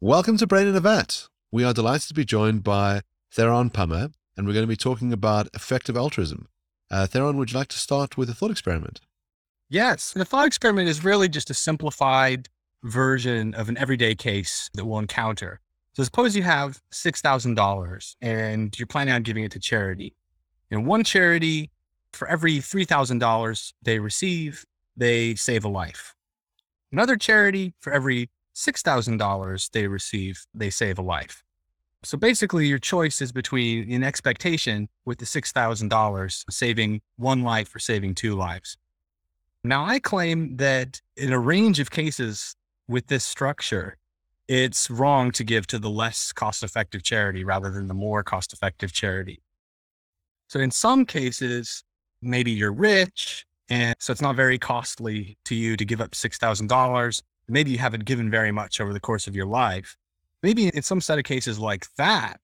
Welcome to Brain in a Vat. We are delighted to be joined by Theron Pummer, and we're going to be talking about effective altruism. Uh, Theron, would you like to start with a thought experiment? Yes. The thought experiment is really just a simplified version of an everyday case that we'll encounter. So suppose you have $6,000 and you're planning on giving it to charity. And one charity, for every $3,000 they receive, they save a life. Another charity, for every $6,000 they receive, they save a life. So basically, your choice is between an expectation with the $6,000 saving one life or saving two lives. Now, I claim that in a range of cases with this structure, it's wrong to give to the less cost effective charity rather than the more cost effective charity. So, in some cases, maybe you're rich, and so it's not very costly to you to give up $6,000. Maybe you haven't given very much over the course of your life. Maybe in some set of cases like that,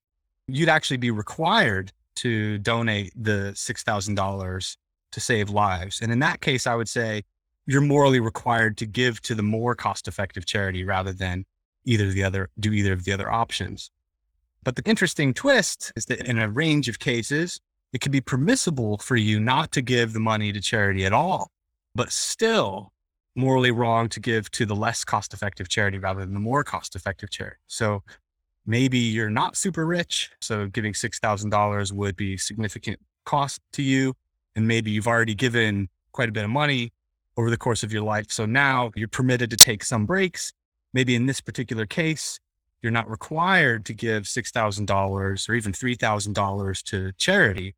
you'd actually be required to donate the $6,000 to save lives. And in that case, I would say you're morally required to give to the more cost effective charity rather than either the other, do either of the other options. But the interesting twist is that in a range of cases, it can be permissible for you not to give the money to charity at all, but still morally wrong to give to the less cost effective charity rather than the more cost effective charity. So maybe you're not super rich. So giving $6,000 would be significant cost to you. And maybe you've already given quite a bit of money over the course of your life. So now you're permitted to take some breaks. Maybe in this particular case, you're not required to give $6,000 or even $3,000 to charity,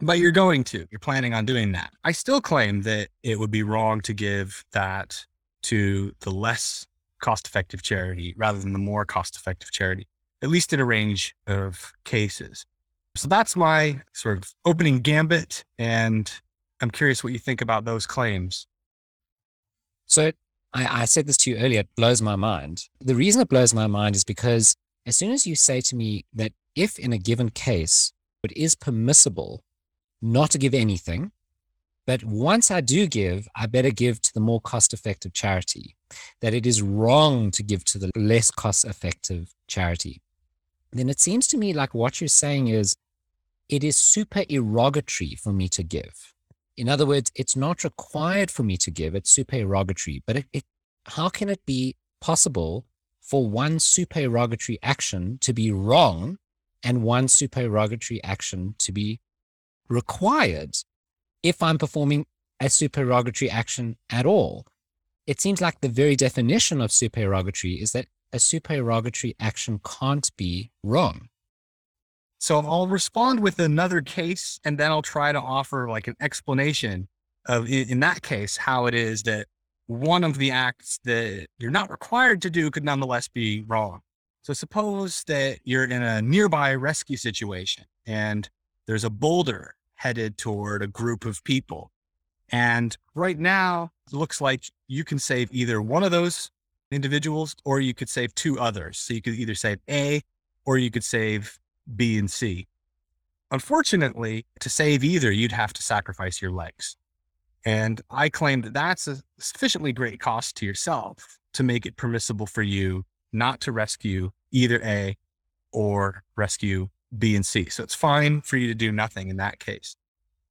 but you're going to, you're planning on doing that. I still claim that it would be wrong to give that to the less cost effective charity rather than the more cost effective charity, at least in a range of cases. So that's my sort of opening gambit. And I'm curious what you think about those claims. So I, I said this to you earlier, it blows my mind. The reason it blows my mind is because as soon as you say to me that if in a given case it is permissible not to give anything, but once I do give, I better give to the more cost effective charity, that it is wrong to give to the less cost effective charity, then it seems to me like what you're saying is it is supererogatory for me to give. In other words, it's not required for me to give, it's supererogatory. But it, it, how can it be possible for one supererogatory action to be wrong and one supererogatory action to be required if I'm performing a supererogatory action at all? It seems like the very definition of supererogatory is that a supererogatory action can't be wrong. So I'll respond with another case and then I'll try to offer like an explanation of in that case how it is that one of the acts that you're not required to do could nonetheless be wrong. So suppose that you're in a nearby rescue situation and there's a boulder headed toward a group of people. And right now, it looks like you can save either one of those individuals or you could save two others. So you could either save A or you could save B and C. Unfortunately, to save either, you'd have to sacrifice your legs. And I claim that that's a sufficiently great cost to yourself to make it permissible for you not to rescue either A or rescue B and C. So it's fine for you to do nothing in that case.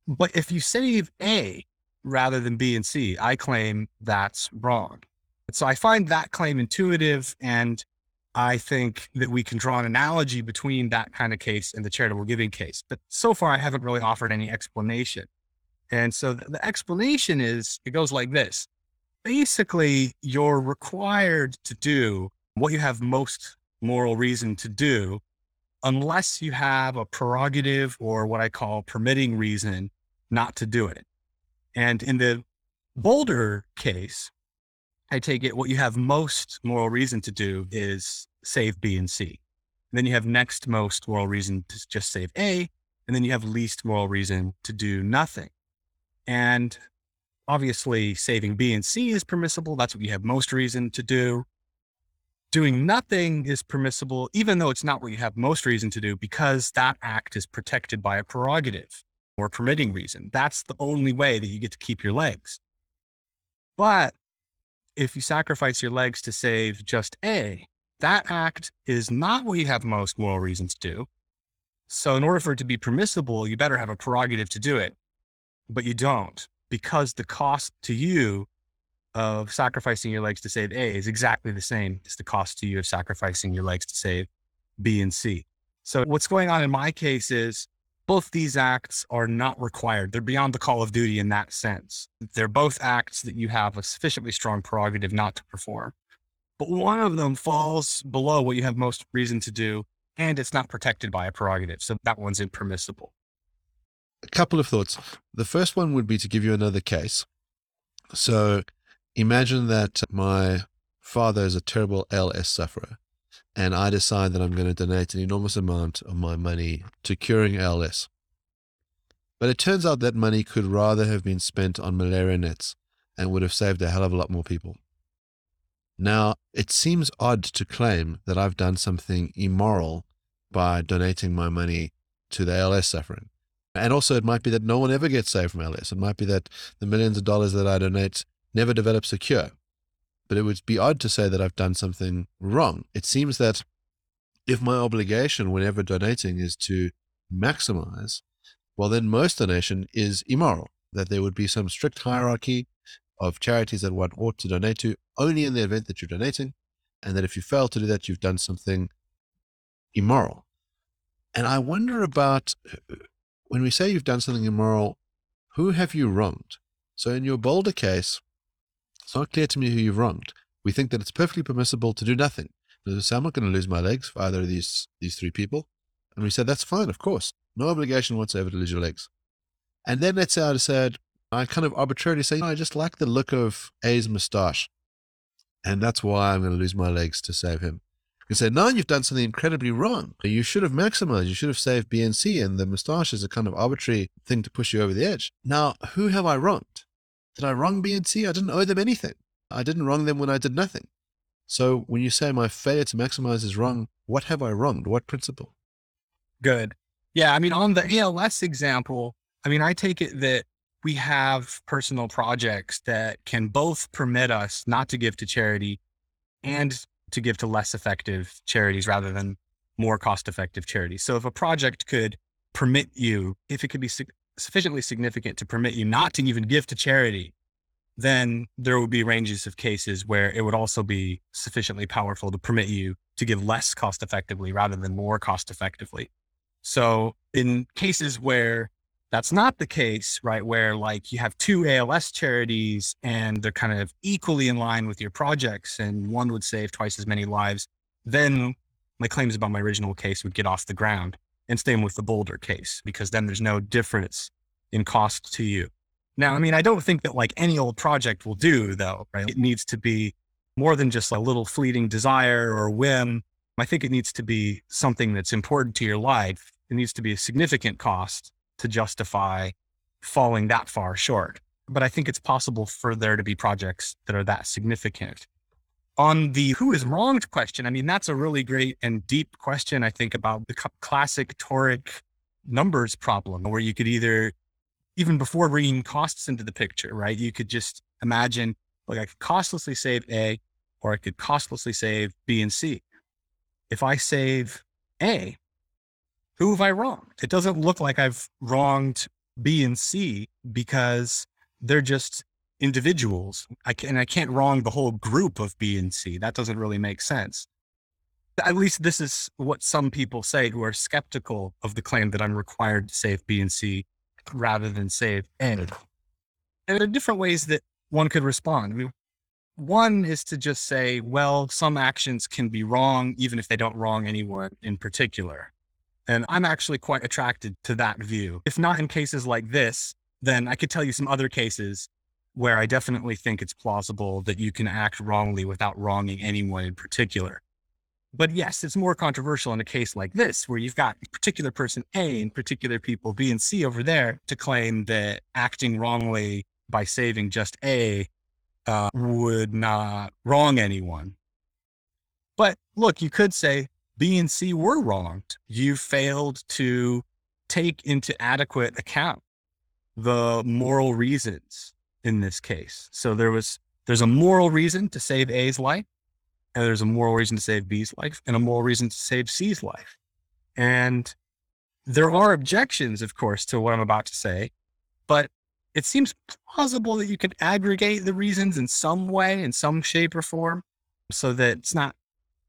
But if you save A rather than B and C, I claim that's wrong. So I find that claim intuitive and I think that we can draw an analogy between that kind of case and the charitable giving case. But so far, I haven't really offered any explanation. And so the, explanation is it goes like this basically, you're required to do what you have most moral reason to do, unless you have a prerogative or what I call permitting reason not to do it. And in the Boulder case, I take it what you have most moral reason to do is save B and C. And then you have next most moral reason to just save A. And then you have least moral reason to do nothing. And obviously, saving B and C is permissible. That's what you have most reason to do. Doing nothing is permissible, even though it's not what you have most reason to do, because that act is protected by a prerogative or permitting reason. That's the only way that you get to keep your legs. But if you sacrifice your legs to save just A, that act is not what you have most moral reason to do. So, in order for it to be permissible, you better have a prerogative to do it, but you don't because the cost to you of sacrificing your legs to save A is exactly the same as the cost to you of sacrificing your legs to save B and C. So, what's going on in my case is both these acts are not required. They're beyond the call of duty in that sense. They're both acts that you have a sufficiently strong prerogative not to perform. But one of them falls below what you have most reason to do, and it's not protected by a prerogative. So that one's impermissible. A couple of thoughts. The first one would be to give you another case. So imagine that my father is a terrible ALS sufferer, and I decide that I'm going to donate an enormous amount of my money to curing ALS. But it turns out that money could rather have been spent on malaria nets and would have saved a hell of a lot more people. Now, it seems odd to claim that I've done something immoral by donating my money to the ALS suffering. And also, it might be that no one ever gets saved from ALS. It might be that the millions of dollars that I donate never develops a cure. But it would be odd to say that I've done something wrong. It seems that if my obligation whenever donating is to maximize, well, then most donation is immoral, that there would be some strict hierarchy of charities that one ought to donate to only in the event that you're donating, and that if you fail to do that, you've done something immoral. And I wonder about when we say you've done something immoral, who have you wronged? So in your Boulder case, it's not clear to me who you've wronged. We think that it's perfectly permissible to do nothing. So I'm not going to lose my legs for either of these these three people. And we said, that's fine, of course. No obligation whatsoever to lose your legs. And then let's say I said, I kind of arbitrarily say, I just like the look of A's moustache. And that's why I'm going to lose my legs to save him. You say, no, you've done something incredibly wrong. You should have maximized. You should have saved BNC, and the moustache is a kind of arbitrary thing to push you over the edge. Now, who have I wronged? Did I wrong BNC? I didn't owe them anything. I didn't wrong them when I did nothing. So when you say my failure to maximize is wrong, what have I wronged? What principle? Good. Yeah. I mean, on the ALS example, I mean, I take it that we have personal projects that can both permit us not to give to charity and to give to less effective charities rather than more cost effective charities. So if a project could permit you, if it could be sufficiently significant to permit you not to even give to charity, then there would be ranges of cases where it would also be sufficiently powerful to permit you to give less cost effectively rather than more cost effectively. So in cases where that's not the case, right? Where like you have two ALS charities and they're kind of equally in line with your projects and one would save twice as many lives, then my claims about my original case would get off the ground and same with the Boulder case, because then there's no difference in cost to you. Now, I mean, I don't think that like any old project will do though, right? It needs to be more than just a little fleeting desire or whim. I think it needs to be something that's important to your life. It needs to be a significant cost to justify falling that far short. But I think it's possible for there to be projects that are that significant. On the who is wronged question, I mean, that's a really great and deep question, I think, about the classic Taurek numbers problem, where you could either, even before bringing costs into the picture, right, you could just imagine, like, I could costlessly save A or I could costlessly save B and C. If I save A, who have I wronged? It doesn't look like I've wronged B and C because they're just individuals. I can, and I can't wrong the whole group of B and C. That doesn't really make sense. At least this is what some people say who are skeptical of the claim that I'm required to save B and C rather than save A. And there are different ways that one could respond. I mean, one is to just say, well, some actions can be wrong, even if they don't wrong anyone in particular. And I'm actually quite attracted to that view. If not in cases like this, then I could tell you some other cases where I definitely think it's plausible that you can act wrongly without wronging anyone in particular. But yes, it's more controversial in a case like this, where you've got particular person A and particular people B and C over there to claim that acting wrongly by saving just A uh, would not wrong anyone. But look, you could say, B and C were wronged. You failed to take into adequate account the moral reasons in this case. So there was there's a moral reason to save A's life, and there's a moral reason to save B's life, and a moral reason to save C's life. And there are objections, of course, to what I'm about to say, but it seems plausible that you could aggregate the reasons in some way, in some shape or form, so that it's not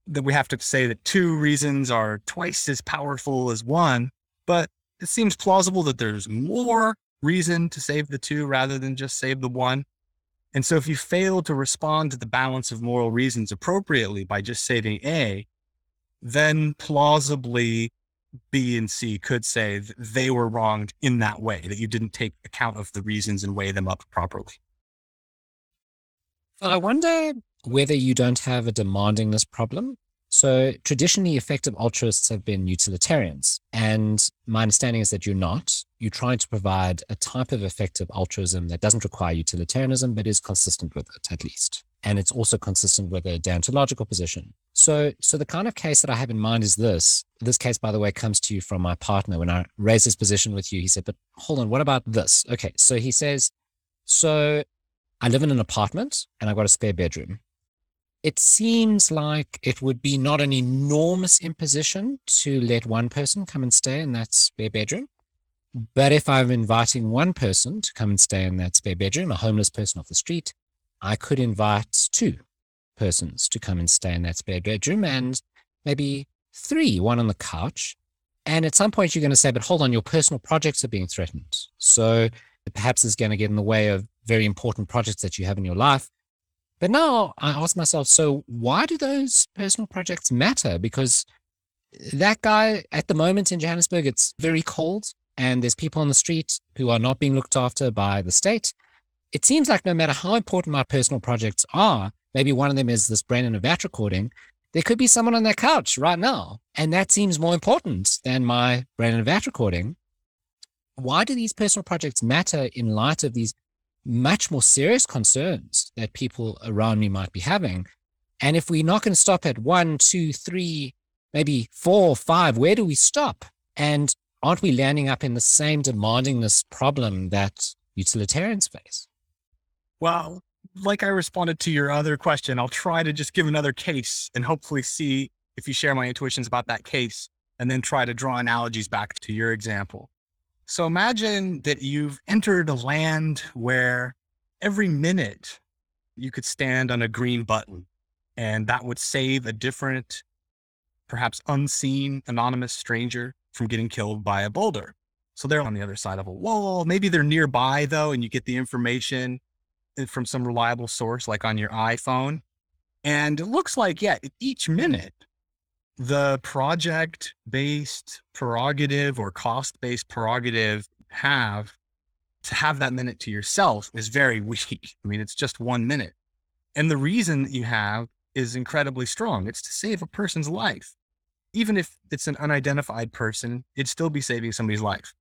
that we have to say that two reasons are twice as powerful as one, but it seems plausible that there's more reason to save the two rather than just save the one. And so if you fail to respond to the balance of moral reasons appropriately by just saving A, then plausibly B and C could say they were wronged in that way, that you didn't take account of the reasons and weigh them up properly. I wonder whether you don't have a demandingness problem. So traditionally, effective altruists have been utilitarians. And my understanding is that you're not. You're trying to provide a type of effective altruism that doesn't require utilitarianism, but is consistent with it, at least. And it's also consistent with a deontological position. So, so the kind of case that I have in mind is this. This case, by the way, comes to you from my partner. When I raised his position with you, he said, but hold on, what about this? Okay. So he says, so I live in an apartment and I've got a spare bedroom it seems like it would be not an enormous imposition to let one person come and stay in that spare bedroom. But if I'm inviting one person to come and stay in that spare bedroom, a homeless person off the street, I could invite two persons to come and stay in that spare bedroom and maybe three, one on the couch. And at some point, you're going to say, but hold on, your personal projects are being threatened. So perhaps it's going to get in the way of very important projects that you have in your life. But now I ask myself, so why do those personal projects matter? Because that guy at the moment in Johannesburg, it's very cold and there's people on the street who are not being looked after by the state. It seems like no matter how important my personal projects are, maybe one of them is this Brain in a Vat recording, there could be someone on their couch right now. And that seems more important than my Brain in a Vat recording. Why do these personal projects matter in light of these much more serious concerns that people around me might be having. And if we're not going to stop at one, two, three, maybe four, five, where do we stop? And aren't we landing up in the same demandingness problem that utilitarians face? Well, like I responded to your other question, I'll try to just give another case and hopefully see if you share my intuitions about that case and then try to draw analogies back to your example. So imagine that you've entered a land where every minute you could stand on a green button and that would save a different, perhaps unseen, anonymous stranger from getting killed by a boulder. So they're on the other side of a wall. Maybe they're nearby though, and you get the information uh, from some reliable source like on your iPhone. And it looks like, yeah, each minute the project based prerogative or cost based prerogative have to have that minute to yourself is very weak. I mean, it's just one minute. And the reason that you have is incredibly strong. It's to save a person's life. Even if it's an unidentified person, it'd still be saving somebody's life.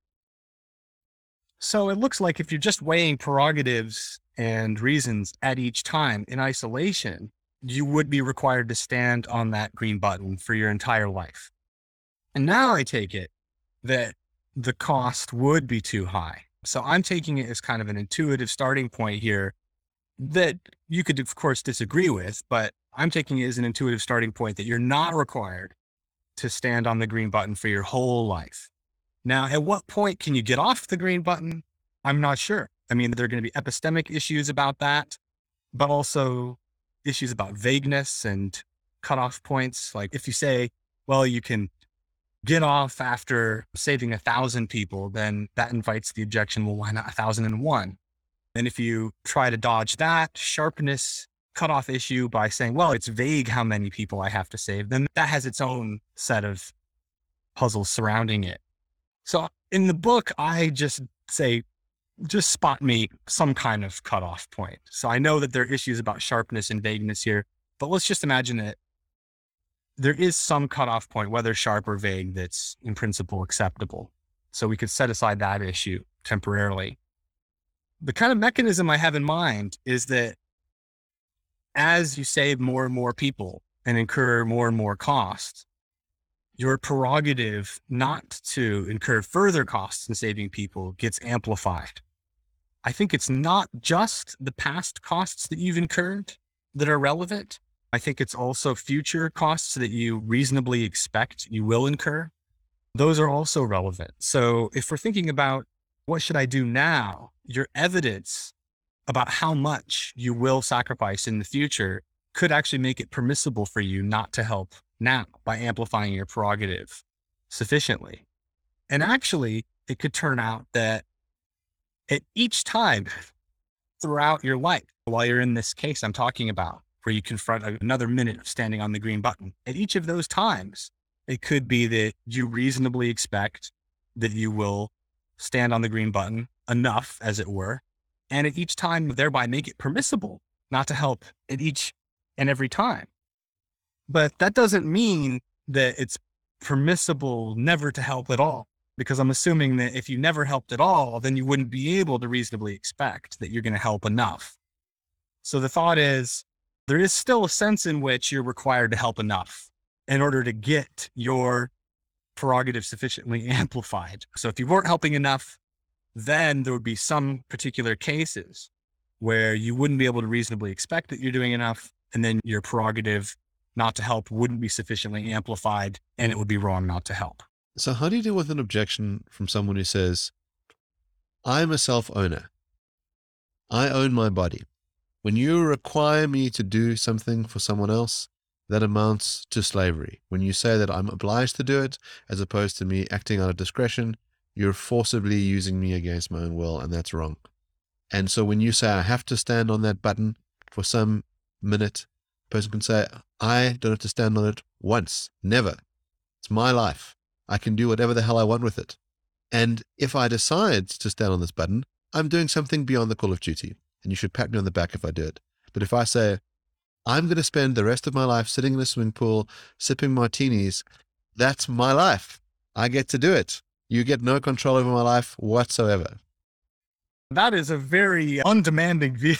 So it looks like if you're just weighing prerogatives and reasons at each time in isolation, you would be required to stand on that green button for your entire life. And now I take it that the cost would be too high. So I'm taking it as kind of an intuitive starting point here that you could, of course, disagree with, but I'm taking it as an intuitive starting point that you're not required to stand on the green button for your whole life. Now, at what point can you get off the green button? I'm not sure. I mean, there are going to be epistemic issues about that, but also issues about vagueness and cutoff points. Like if you say, well, you can get off after saving a thousand people, then that invites the objection, well, why not a thousand and one? And if you try to dodge that sharpness cutoff issue by saying, well, it's vague how many people I have to save, then that has its own set of puzzles surrounding it. So in the book, I just say just spot me some kind of cutoff point. So I know that there are issues about sharpness and vagueness here, but let's just imagine that there is some cutoff point, whether sharp or vague, that's in principle acceptable. So we could set aside that issue temporarily. The kind of mechanism I have in mind is that as you save more and more people and incur more and more costs, your prerogative not to incur further costs in saving people gets amplified. I think it's not just the past costs that you've incurred that are relevant. I think it's also future costs that you reasonably expect you will incur. Those are also relevant. So if we're thinking about what should I do now, your evidence about how much you will sacrifice in the future could actually make it permissible for you not to help now by amplifying your prerogative sufficiently. And actually, it could turn out that at each time throughout your life, while you're in this case I'm talking about, where you confront another minute of standing on the green button, at each of those times, it could be that you reasonably expect that you will stand on the green button enough, as it were, and at each time thereby make it permissible not to help at each and every time. But that doesn't mean that it's permissible never to help at all, because I'm assuming that if you never helped at all, then you wouldn't be able to reasonably expect that you're going to help enough. So the thought is there is still a sense in which you're required to help enough in order to get your prerogative sufficiently amplified. So if you weren't helping enough, then there would be some particular cases where you wouldn't be able to reasonably expect that you're doing enough. And then your prerogative not to help wouldn't be sufficiently amplified and it would be wrong not to help. So, how do you deal with an objection from someone who says, I'm a self owner, I own my body. When you require me to do something for someone else, that amounts to slavery. When you say that I'm obliged to do it, as opposed to me acting out of discretion, you're forcibly using me against my own will, and that's wrong. And so when you say I have to stand on that button for some minute, person can say, I don't have to stand on it once, never. It's my life. I can do whatever the hell I want with it. And if I decide to stand on this button, I'm doing something beyond the call of duty. And you should pat me on the back if I do it. But if I say, I'm going to spend the rest of my life sitting in a swimming pool, sipping martinis, that's my life. I get to do it. You get no control over my life whatsoever. That is a very uh, undemanding view.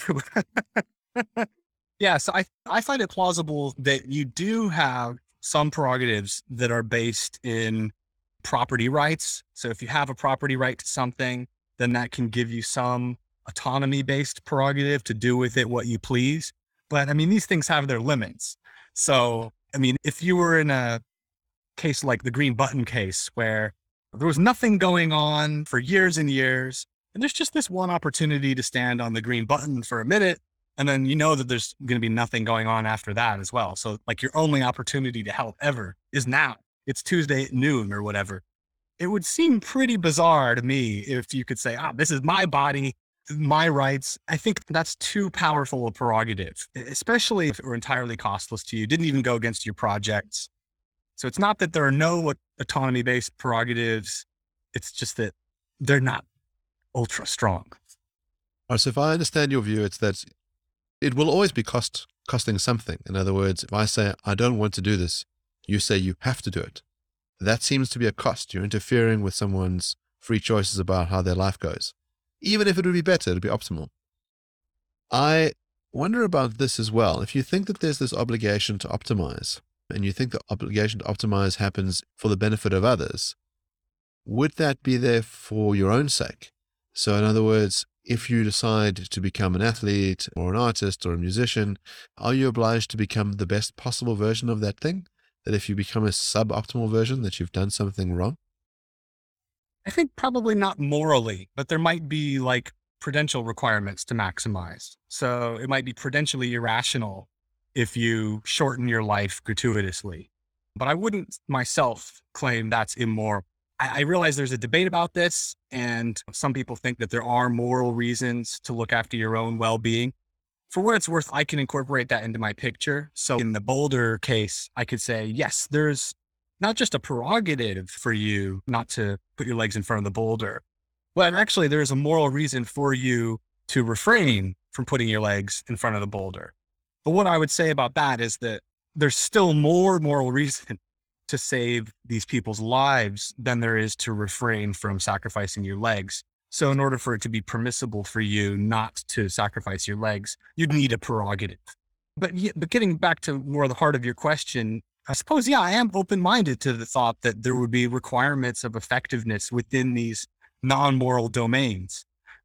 yeah, so I, I find it plausible that you do have some prerogatives that are based in property rights. So if you have a property right to something, then that can give you some autonomy based prerogative to do with it what you please. But I mean, these things have their limits. So, I mean, if you were in a case like the green button case where there was nothing going on for years and years, and there's just this one opportunity to stand on the green button for a minute. And then you know that there's going to be nothing going on after that as well. So, like, your only opportunity to help ever is now. It's Tuesday at noon or whatever. It would seem pretty bizarre to me if you could say, ah, this is my body, my rights. I think that's too powerful a prerogative, especially if it were entirely costless to you, didn't even go against your projects. So it's not that there are no autonomy based prerogatives. It's just that they're not ultra strong. Right, so if I understand your view, it's that it will always be cost costing something. In other words, if I say I don't want to do this, you say you have to do it. That seems to be a cost. You're interfering with someone's free choices about how their life goes. Even if it would be better, it'd be optimal. I wonder about this as well. If you think that there's this obligation to optimize, and you think the obligation to optimize happens for the benefit of others, would that be there for your own sake? So, in other words, if you decide to become an athlete or an artist or a musician, are you obliged to become the best possible version of that thing? That if you become a suboptimal version, that you've done something wrong? I think probably not morally, but there might be like prudential requirements to maximize. So it might be prudentially irrational if you shorten your life gratuitously. But I wouldn't myself claim that's immoral. I, I realize there's a debate about this, and some people think that there are moral reasons to look after your own well being. For what it's worth, I can incorporate that into my picture. So in the boulder case, I could say, yes, there's not just a prerogative for you not to put your legs in front of the boulder, but actually there's a moral reason for you to refrain from putting your legs in front of the boulder. But what I would say about that is that there's still more moral reason to save these people's lives than there is to refrain from sacrificing your legs. So, in order for it to be permissible for you not to sacrifice your legs, you'd need a prerogative. But, but getting back to more the heart of your question, I suppose, yeah, I am open minded to the thought that there would be requirements of effectiveness within these non moral domains.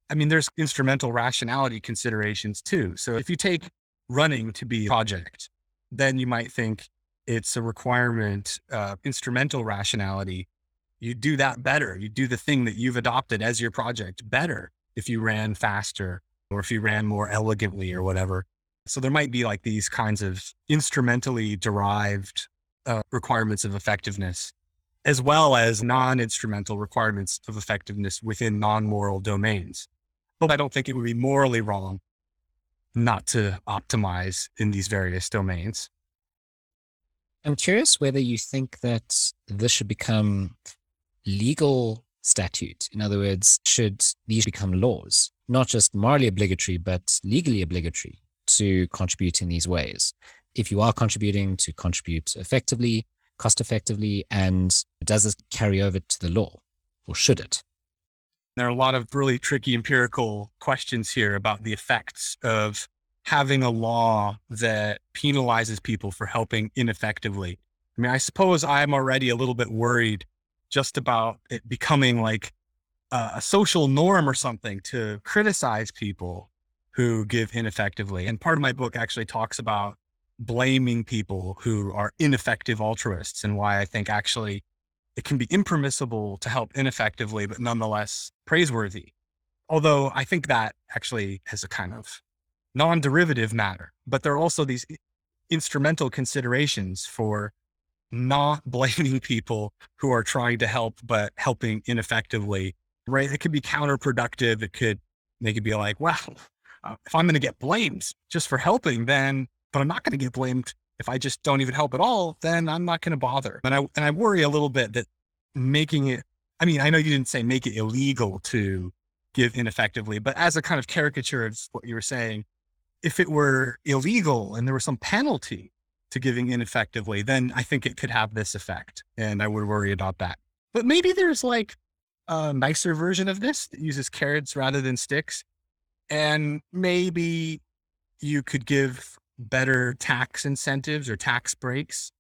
I mean, there's instrumental rationality considerations too. So if you take running to be a project, then you might think it's a requirement, uh, instrumental rationality. You do that better. You do the thing that you've adopted as your project better if you ran faster or if you ran more elegantly or whatever. So there might be like these kinds of instrumentally derived uh, requirements of effectiveness, as well as non instrumental requirements of effectiveness within non moral domains. But I don't think it would be morally wrong not to optimize in these various domains. I'm curious whether you think that this should become legal statute. In other words, should these become laws, not just morally obligatory, but legally obligatory to contribute in these ways? If you are contributing, to contribute effectively, cost effectively, and does this carry over to the law or should it? There are a lot of really tricky empirical questions here about the effects of having a law that penalizes people for helping ineffectively. I mean, I suppose I'm already a little bit worried just about it becoming like a, a social norm or something to criticize people who give ineffectively. And part of my book actually talks about blaming people who are ineffective altruists and why I think actually it can be impermissible to help ineffectively, but nonetheless praiseworthy. Although I think that actually has a kind of non-derivative matter, but there are also these instrumental considerations for not blaming people who are trying to help, but helping ineffectively, right? It could be counterproductive. It could, they could be like, well, uh, if I'm going to get blamed just for helping, then, but I'm not going to get blamed if I just don't even help at all, then I'm not going to bother. And I, and I worry a little bit that making it, I mean, I know you didn't say make it illegal to give ineffectively, but as a kind of caricature of what you were saying, if it were illegal and there was some penalty to giving ineffectively, then I think it could have this effect. And I would worry about that. But maybe there's like a nicer version of this that uses carrots rather than sticks. And maybe you could give better tax incentives or tax breaks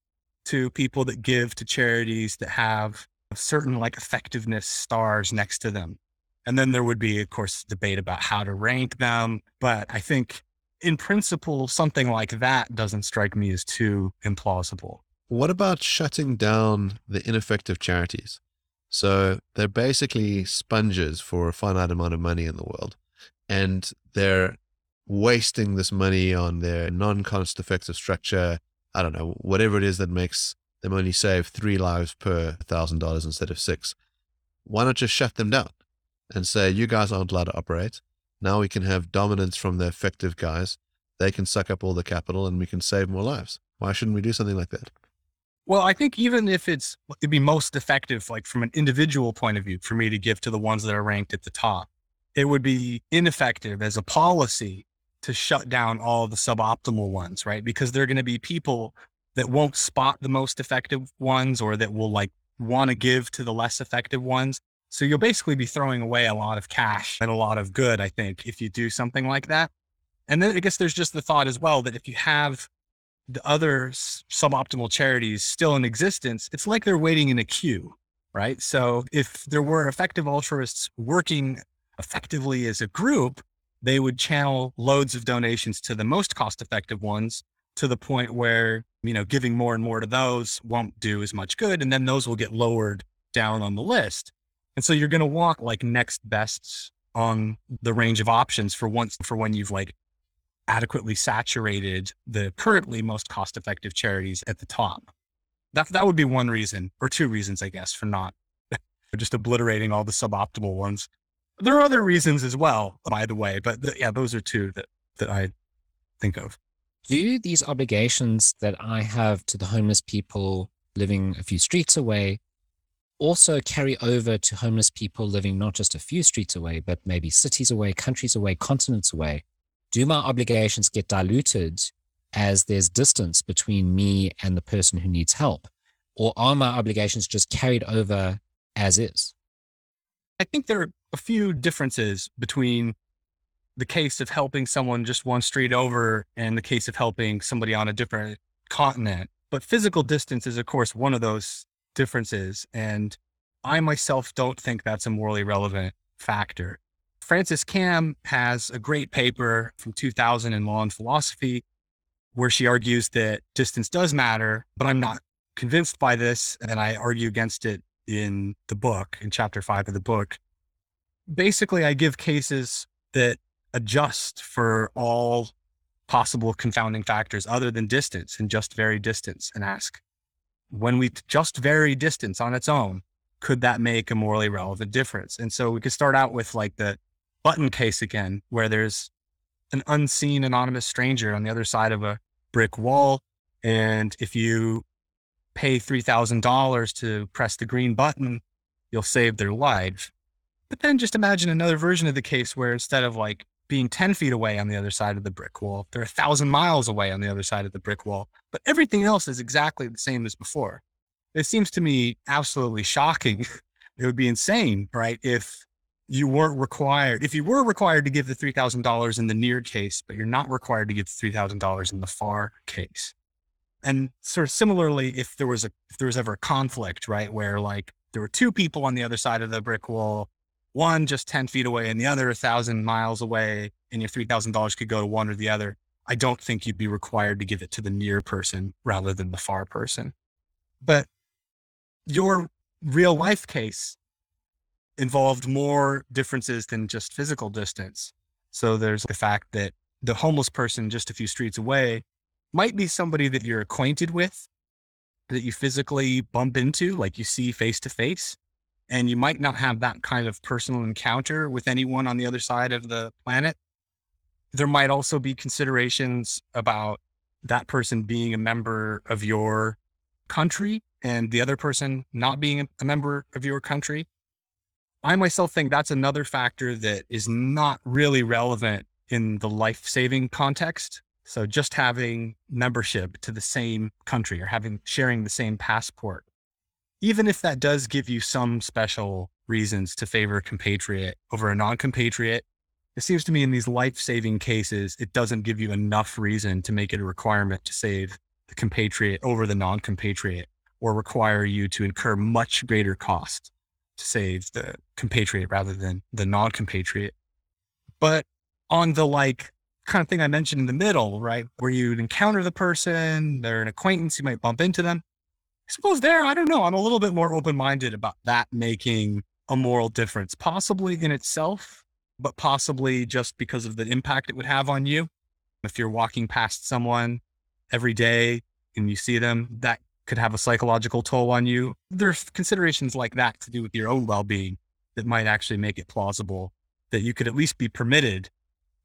to people that give to charities that have certain like effectiveness stars next to them. And then there would be, of course, debate about how to rank them. But I think in principle, something like that doesn't strike me as too implausible. What about shutting down the ineffective charities? So they're basically sponges for a finite amount of money in the world. And they're wasting this money on their non cost effective structure. I don't know, whatever it is that makes them only save three lives per thousand dollars instead of six. Why not just shut them down and say, you guys aren't allowed to operate? Now we can have dominance from the effective guys. They can suck up all the capital and we can save more lives. Why shouldn't we do something like that? Well, I think even if it's, it'd be most effective, like from an individual point of view, for me to give to the ones that are ranked at the top, it would be ineffective as a policy to shut down all the suboptimal ones, right? Because there are going to be people that won't spot the most effective ones or that will like want to give to the less effective ones. So you'll basically be throwing away a lot of cash and a lot of good, I think, if you do something like that. And then I guess there's just the thought as well that if you have the other suboptimal charities still in existence, it's like they're waiting in a queue, right? So if there were effective altruists working effectively as a group, they would channel loads of donations to the most cost effective ones to the point where, you know, giving more and more to those won't do as much good. And then those will get lowered down on the list. And so you're going to walk like next best on the range of options for once for when you've like adequately saturated the currently most cost effective charities at the top. That that would be one reason or two reasons, I guess, for not just obliterating all the suboptimal ones. There are other reasons as well, by the way, but the, yeah, those are two that that I think of. Do these obligations that I have to the homeless people living a few streets away also carry over to homeless people living not just a few streets away, but maybe cities away, countries away, continents away? Do my obligations get diluted as there's distance between me and the person who needs help? Or are my obligations just carried over as is? I think there are a few differences between the case of helping someone just one street over and the case of helping somebody on a different continent. But physical distance is, of course, one of those differences. And I myself don't think that's a morally relevant factor. Frances Kamm has a great paper from 2000 in Law and Philosophy where she argues that distance does matter, but I'm not convinced by this. And I argue against it in the book, in chapter five of the book. Basically, I give cases that adjust for all possible confounding factors other than distance and just vary distance and ask when we just vary distance on its own, could that make a morally relevant difference? And so we could start out with like the button case again, where there's an unseen anonymous stranger on the other side of a brick wall. And if you pay $3,000 to press the green button, you'll save their life. But then just imagine another version of the case where instead of like being 10 feet away on the other side of the brick wall. They're a thousand miles away on the other side of the brick wall, but everything else is exactly the same as before. It seems to me absolutely shocking. it would be insane, right? If you weren't required, if you were required to give the $3,000 in the near case, but you're not required to give the $3,000 in the far case. And sort of similarly, if there was a, if there was ever a conflict, right, where like there were two people on the other side of the brick wall one just 10 feet away and the other a thousand miles away and your $3,000 could go to one or the other, I don't think you'd be required to give it to the near person rather than the far person. But your real life case involved more differences than just physical distance. So there's the fact that the homeless person just a few streets away might be somebody that you're acquainted with, that you physically bump into, like you see face to face and you might not have that kind of personal encounter with anyone on the other side of the planet. There might also be considerations about that person being a member of your country and the other person not being a member of your country. I myself think that's another factor that is not really relevant in the life saving context. So just having membership to the same country or having sharing the same passport even if that does give you some special reasons to favor a compatriot over a non compatriot, it seems to me in these life saving cases, it doesn't give you enough reason to make it a requirement to save the compatriot over the non compatriot or require you to incur much greater cost to save the compatriot rather than the non compatriot. But on the like kind of thing I mentioned in the middle, right, where you'd encounter the person, they're an acquaintance, you might bump into them suppose there, I don't know. I'm a little bit more open minded about that making a moral difference, possibly in itself, but possibly just because of the impact it would have on you. If you're walking past someone every day and you see them, that could have a psychological toll on you. There's considerations like that to do with your own well being that might actually make it plausible that you could at least be permitted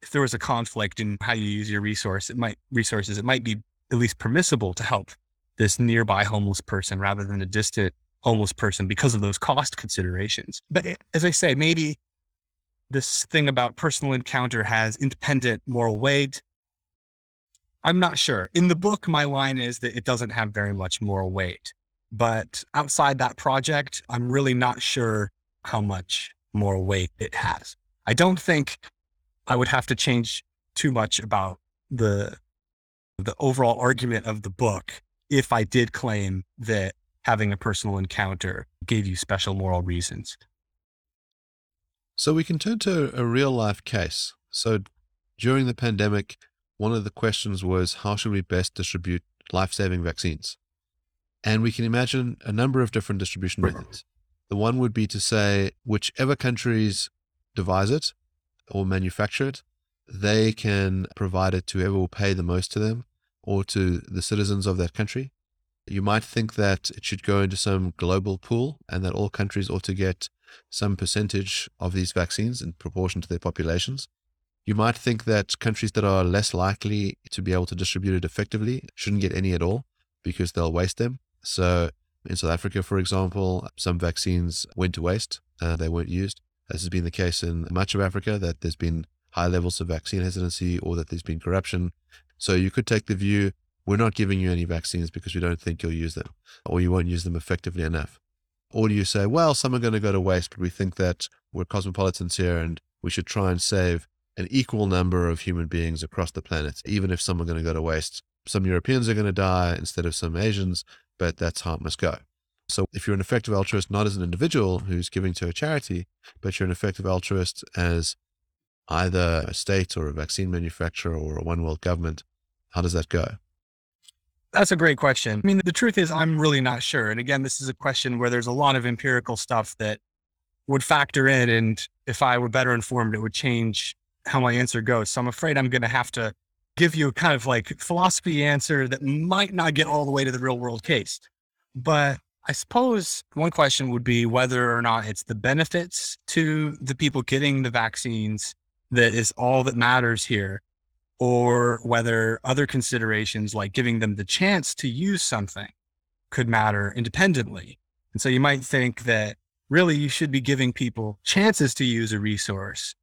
if there was a conflict in how you use your resource, it might resources, it might be at least permissible to help this nearby homeless person rather than a distant homeless person because of those cost considerations. But as I say, maybe this thing about personal encounter has independent moral weight. I'm not sure. In the book, my line is that it doesn't have very much moral weight. But outside that project, I'm really not sure how much moral weight it has. I don't think I would have to change too much about the the overall argument of the book if I did claim that having a personal encounter gave you special moral reasons. So we can turn to a real life case. So during the pandemic, one of the questions was how should we best distribute life saving vaccines? And we can imagine a number of different distribution methods. The one would be to say, whichever countries devise it or manufacture it, they can provide it to whoever will pay the most to them or to the citizens of that country. You might think that it should go into some global pool and that all countries ought to get some percentage of these vaccines in proportion to their populations. You might think that countries that are less likely to be able to distribute it effectively shouldn't get any at all because they'll waste them. So, in South Africa, for example, some vaccines went to waste, uh, they weren't used. This has been the case in much of Africa that there's been high levels of vaccine hesitancy or that there's been corruption so you could take the view, we're not giving you any vaccines because we don't think you'll use them or you won't use them effectively enough. Or do you say, well, some are going to go to waste, but we think that we're cosmopolitans here and we should try and save an equal number of human beings across the planet, even if some are going to go to waste. Some Europeans are going to die instead of some Asians, but that's how it must go. So if you're an effective altruist, not as an individual who's giving to a charity, but you're an effective altruist as either a state or a vaccine manufacturer or a one world government? How does that go? That's a great question. I mean, the truth is, I'm really not sure. And again, this is a question where there's a lot of empirical stuff that would factor in. And if I were better informed, it would change how my answer goes. So I'm afraid I'm going to have to give you a kind of like philosophy answer that might not get all the way to the real world case. But I suppose one question would be whether or not it's the benefits to the people getting the vaccines that is all that matters here, or whether other considerations like giving them the chance to use something could matter independently. And so you might think that really you should be giving people chances to use a resource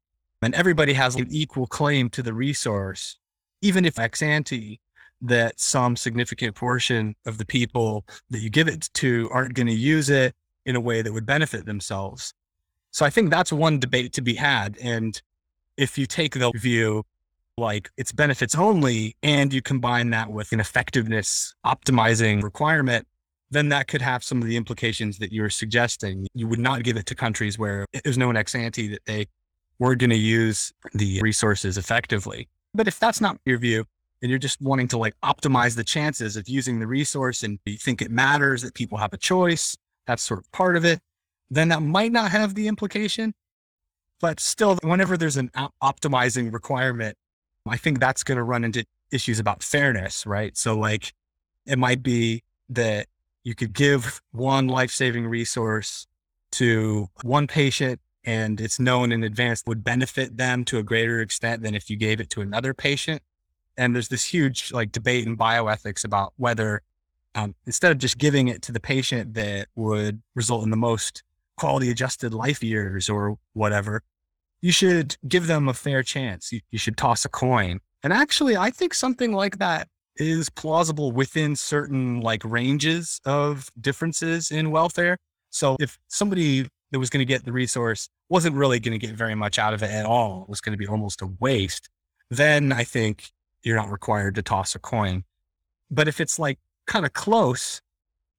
and everybody has an equal claim to the resource, even if ex ante that some significant portion of the people that you give it to aren't going to use it in a way that would benefit themselves. So I think that's one debate to be had. And if you take the view like it's benefits only and you combine that with an effectiveness optimizing requirement, then that could have some of the implications that you're suggesting. You would not give it to countries where there's no ex ante that they were going to use the resources effectively. But if that's not your view, and you're just wanting to like optimize the chances of using the resource and you think it matters that people have a choice, that's sort of part of it, then that might not have the implication. But still, whenever there's an optimizing requirement, I think that's going to run into issues about fairness, right? So, like, it might be that you could give one life saving resource to one patient and it's known in advance would benefit them to a greater extent than if you gave it to another patient. And there's this huge like debate in bioethics about whether um, instead of just giving it to the patient that would result in the most quality adjusted life years or whatever, you should give them a fair chance. You, you should toss a coin. And actually, I think something like that is plausible within certain like ranges of differences in welfare. So if somebody that was going to get the resource wasn't really going to get very much out of it at all, it was going to be almost a waste, then I think you're not required to toss a coin. But if it's like kind of close,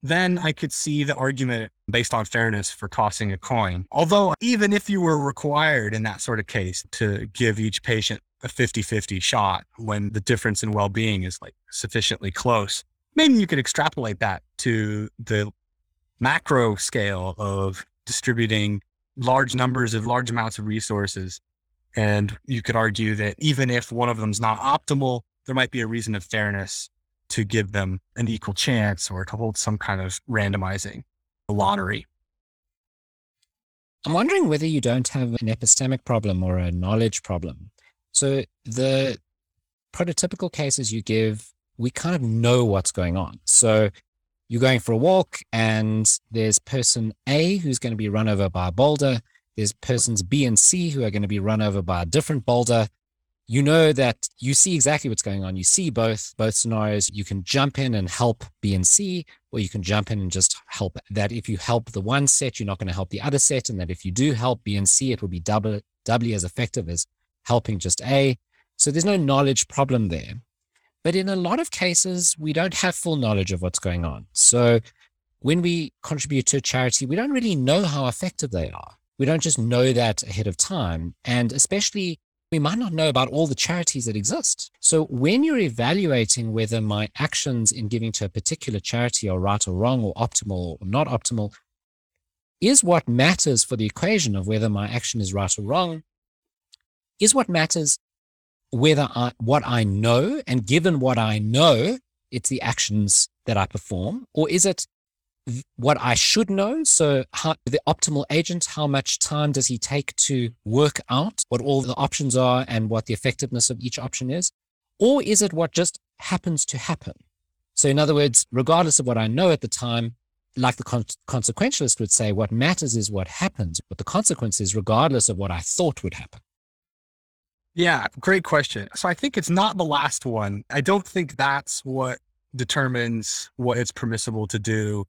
then I could see the argument based on fairness for tossing a coin. Although, even if you were required in that sort of case to give each patient a 50 50 shot when the difference in well being is like sufficiently close, maybe you could extrapolate that to the macro scale of distributing large numbers of large amounts of resources. And you could argue that even if one of them is not optimal, there might be a reason of fairness to give them an equal chance or to hold some kind of randomizing lottery. I'm wondering whether you don't have an epistemic problem or a knowledge problem. So the prototypical cases you give, we kind of know what's going on. So you're going for a walk and there's person A who's going to be run over by a boulder. There's persons B and C who are going to be run over by a different boulder. You know that you see exactly what's going on. You see both both scenarios. You can jump in and help B and C, or you can jump in and just help that. If you help the one set, you're not going to help the other set, and that if you do help B and C, it will be double doubly as effective as helping just A. So there's no knowledge problem there. But in a lot of cases, we don't have full knowledge of what's going on. So when we contribute to a charity, we don't really know how effective they are. We don't just know that ahead of time. And especially, we might not know about all the charities that exist. So when you're evaluating whether my actions in giving to a particular charity are right or wrong or optimal or not optimal, is what matters for the equation of whether my action is right or wrong, is what matters whether I, what I know, and given what I know, it's the actions that I perform, or is it what I should know? So, how, the optimal agent, how much time does he take to work out what all the options are and what the effectiveness of each option is? Or is it what just happens to happen? So, in other words, regardless of what I know at the time, like the con- consequentialist would say, what matters is what happens, but the consequence is regardless of what I thought would happen. Yeah, great question. So I think it's not the last one. I don't think that's what determines what it's permissible to do,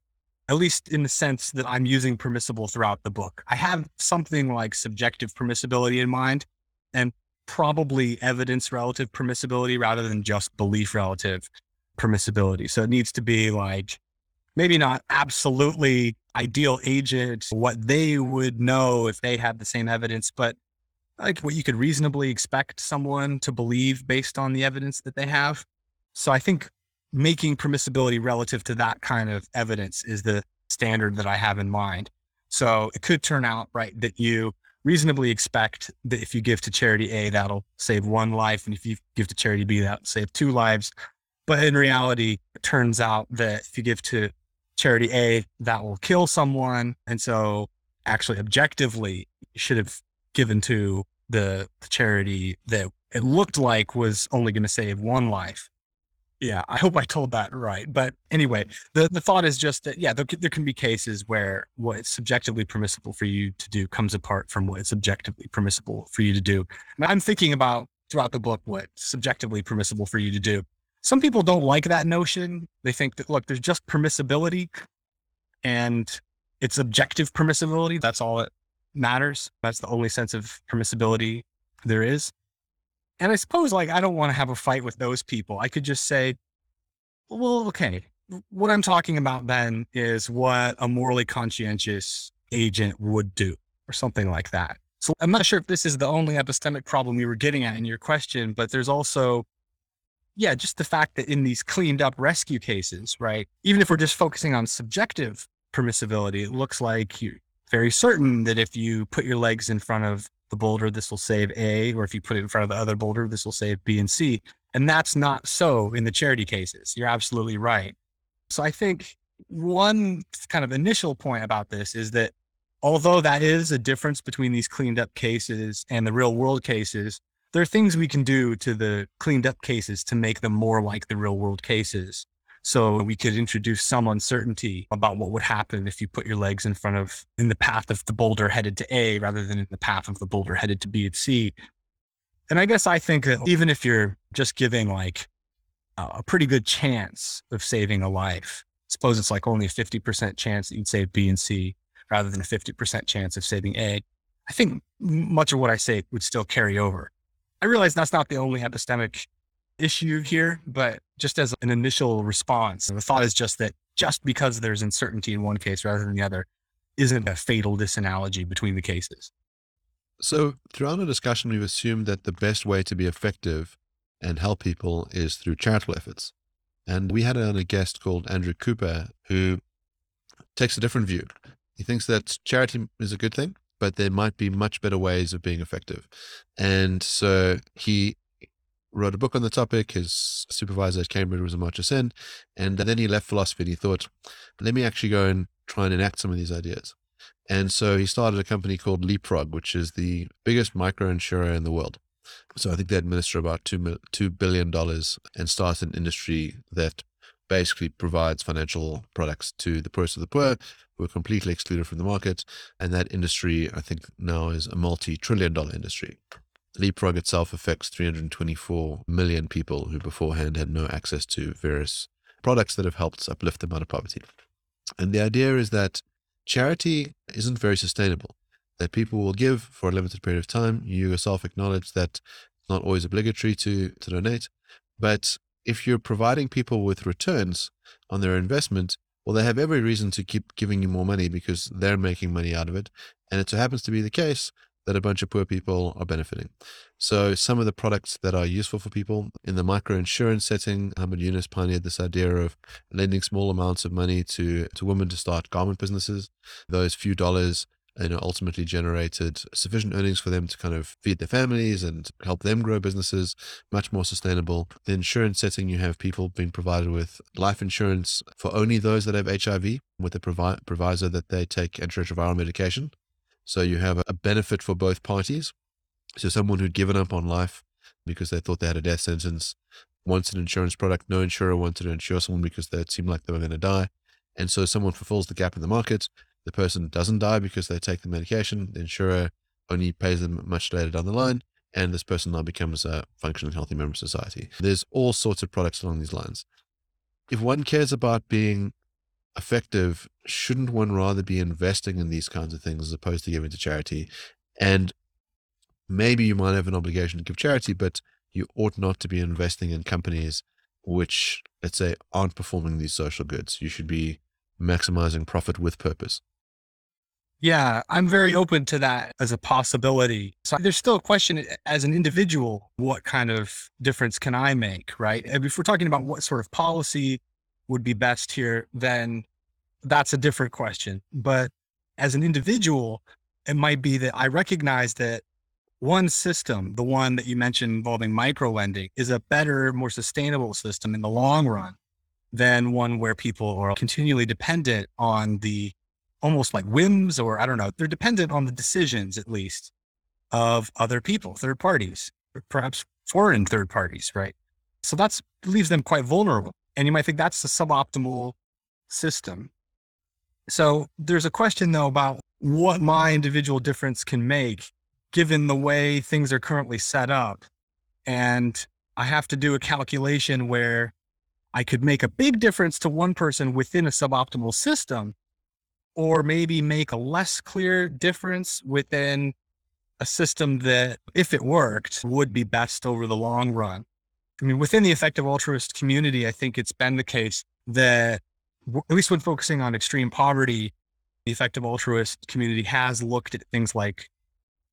at least in the sense that I'm using permissible throughout the book. I have something like subjective permissibility in mind and probably evidence relative permissibility rather than just belief relative permissibility. So it needs to be like maybe not absolutely ideal agent, what they would know if they had the same evidence, but like what you could reasonably expect someone to believe based on the evidence that they have. So I think making permissibility relative to that kind of evidence is the standard that I have in mind. So it could turn out, right, that you reasonably expect that if you give to charity A, that'll save one life. And if you give to charity B, that'll save two lives. But in reality, it turns out that if you give to charity A, that will kill someone. And so actually objectively you should have given to the, the charity that it looked like was only going to save one life. Yeah, I hope I told that right. But anyway, the, the thought is just that, yeah, there, there can be cases where what's subjectively permissible for you to do comes apart from what is objectively permissible for you to do. And I'm thinking about throughout the book what's subjectively permissible for you to do. Some people don't like that notion. They think that, look, there's just permissibility and it's objective permissibility. That's all that matters. That's the only sense of permissibility there is. And I suppose like I don't want to have a fight with those people. I could just say, well, okay, what I'm talking about then is what a morally conscientious agent would do or something like that. So I'm not sure if this is the only epistemic problem you were getting at in your question, but there's also, yeah, just the fact that in these cleaned up rescue cases, right? Even if we're just focusing on subjective permissibility, it looks like you're very certain that if you put your legs in front of the boulder, this will save A, or if you put it in front of the other boulder, this will save B and C. And that's not so in the charity cases. You're absolutely right. So I think one kind of initial point about this is that although that is a difference between these cleaned up cases and the real world cases, there are things we can do to the cleaned up cases to make them more like the real world cases. So we could introduce some uncertainty about what would happen if you put your legs in front of, in the path of the boulder headed to A rather than in the path of the boulder headed to B and C. And I guess I think that even if you're just giving like a pretty good chance of saving a life, suppose it's like only a 50% chance that you'd save B and C rather than a 50% chance of saving A, I think much of what I say would still carry over. I realize that's not the only epistemic issue here, but just as an initial response, the thought is just that just because there's uncertainty in one case rather than the other isn't a fatal disanalogy between the cases. So, throughout the discussion, we've assumed that the best way to be effective and help people is through charitable efforts. And we had on a guest called Andrew Kuper who takes a different view. He thinks that charity is a good thing, but there might be much better ways of being effective. And so he wrote a book on the topic. His supervisor at Cambridge was Amartya Sen. And then he left philosophy and he thought, let me actually go and try and enact some of these ideas. And so he started a company called Leapfrog, which is the biggest micro insurer in the world. So I think they administer about $2, $2 billion and start an industry that basically provides financial products to the poorest of the poor who are completely excluded from the market. And that industry, I think now is a multi trillion dollar industry. Leapfrog itself affects 324 million people who beforehand had no access to various products that have helped uplift them out of poverty. And the idea is that charity isn't very sustainable, that people will give for a limited period of time. You yourself acknowledge that it's not always obligatory to, to donate. But if you're providing people with returns on their investment, well, they have every reason to keep giving you more money because they're making money out of it. And it so happens to be the case that a bunch of poor people are benefiting. So some of the products that are useful for people in the micro insurance setting, Muhammad Yunus pioneered this idea of lending small amounts of money to, to women to start garment businesses. Those few dollars you know, ultimately generated sufficient earnings for them to kind of feed their families and help them grow businesses much more sustainable. The insurance setting, you have people being provided with life insurance for only those that have HIV with the provi- proviso that they take antiretroviral medication. So you have a benefit for both parties. So someone who'd given up on life because they thought they had a death sentence wants an insurance product. No insurer wanted to insure someone because they seemed like they were going to die. And so someone fulfills the gap in the market. The person doesn't die because they take the medication. The insurer only pays them much later down the line. And this person now becomes a functioning, healthy member of society. There's all sorts of products along these lines. If one cares about being effective, shouldn't one rather be investing in these kinds of things as opposed to giving to charity? And maybe you might have an obligation to give charity, but you ought not to be investing in companies which, let's say, aren't performing these social goods. You should be maximizing profit with purpose. Yeah, I'm very open to that as a possibility. So there's still a question as an individual, what kind of difference can I make, right? If we're talking about what sort of policy would be best here, then that's a different question. But as an individual, it might be that I recognize that one system, the one that you mentioned involving micro lending, is a better, more sustainable system in the long run than one where people are continually dependent on the almost like whims or I don't know, they're dependent on the decisions at least of other people, third parties, perhaps foreign third parties, right? So that leaves them quite vulnerable. And you might think that's the suboptimal system. So there's a question though about what my individual difference can make given the way things are currently set up. And I have to do a calculation where I could make a big difference to one person within a suboptimal system, or maybe make a less clear difference within a system that, if it worked, would be best over the long run. I mean, within the effective altruist community, I think it's been the case that, at least when focusing on extreme poverty, the effective altruist community has looked at things like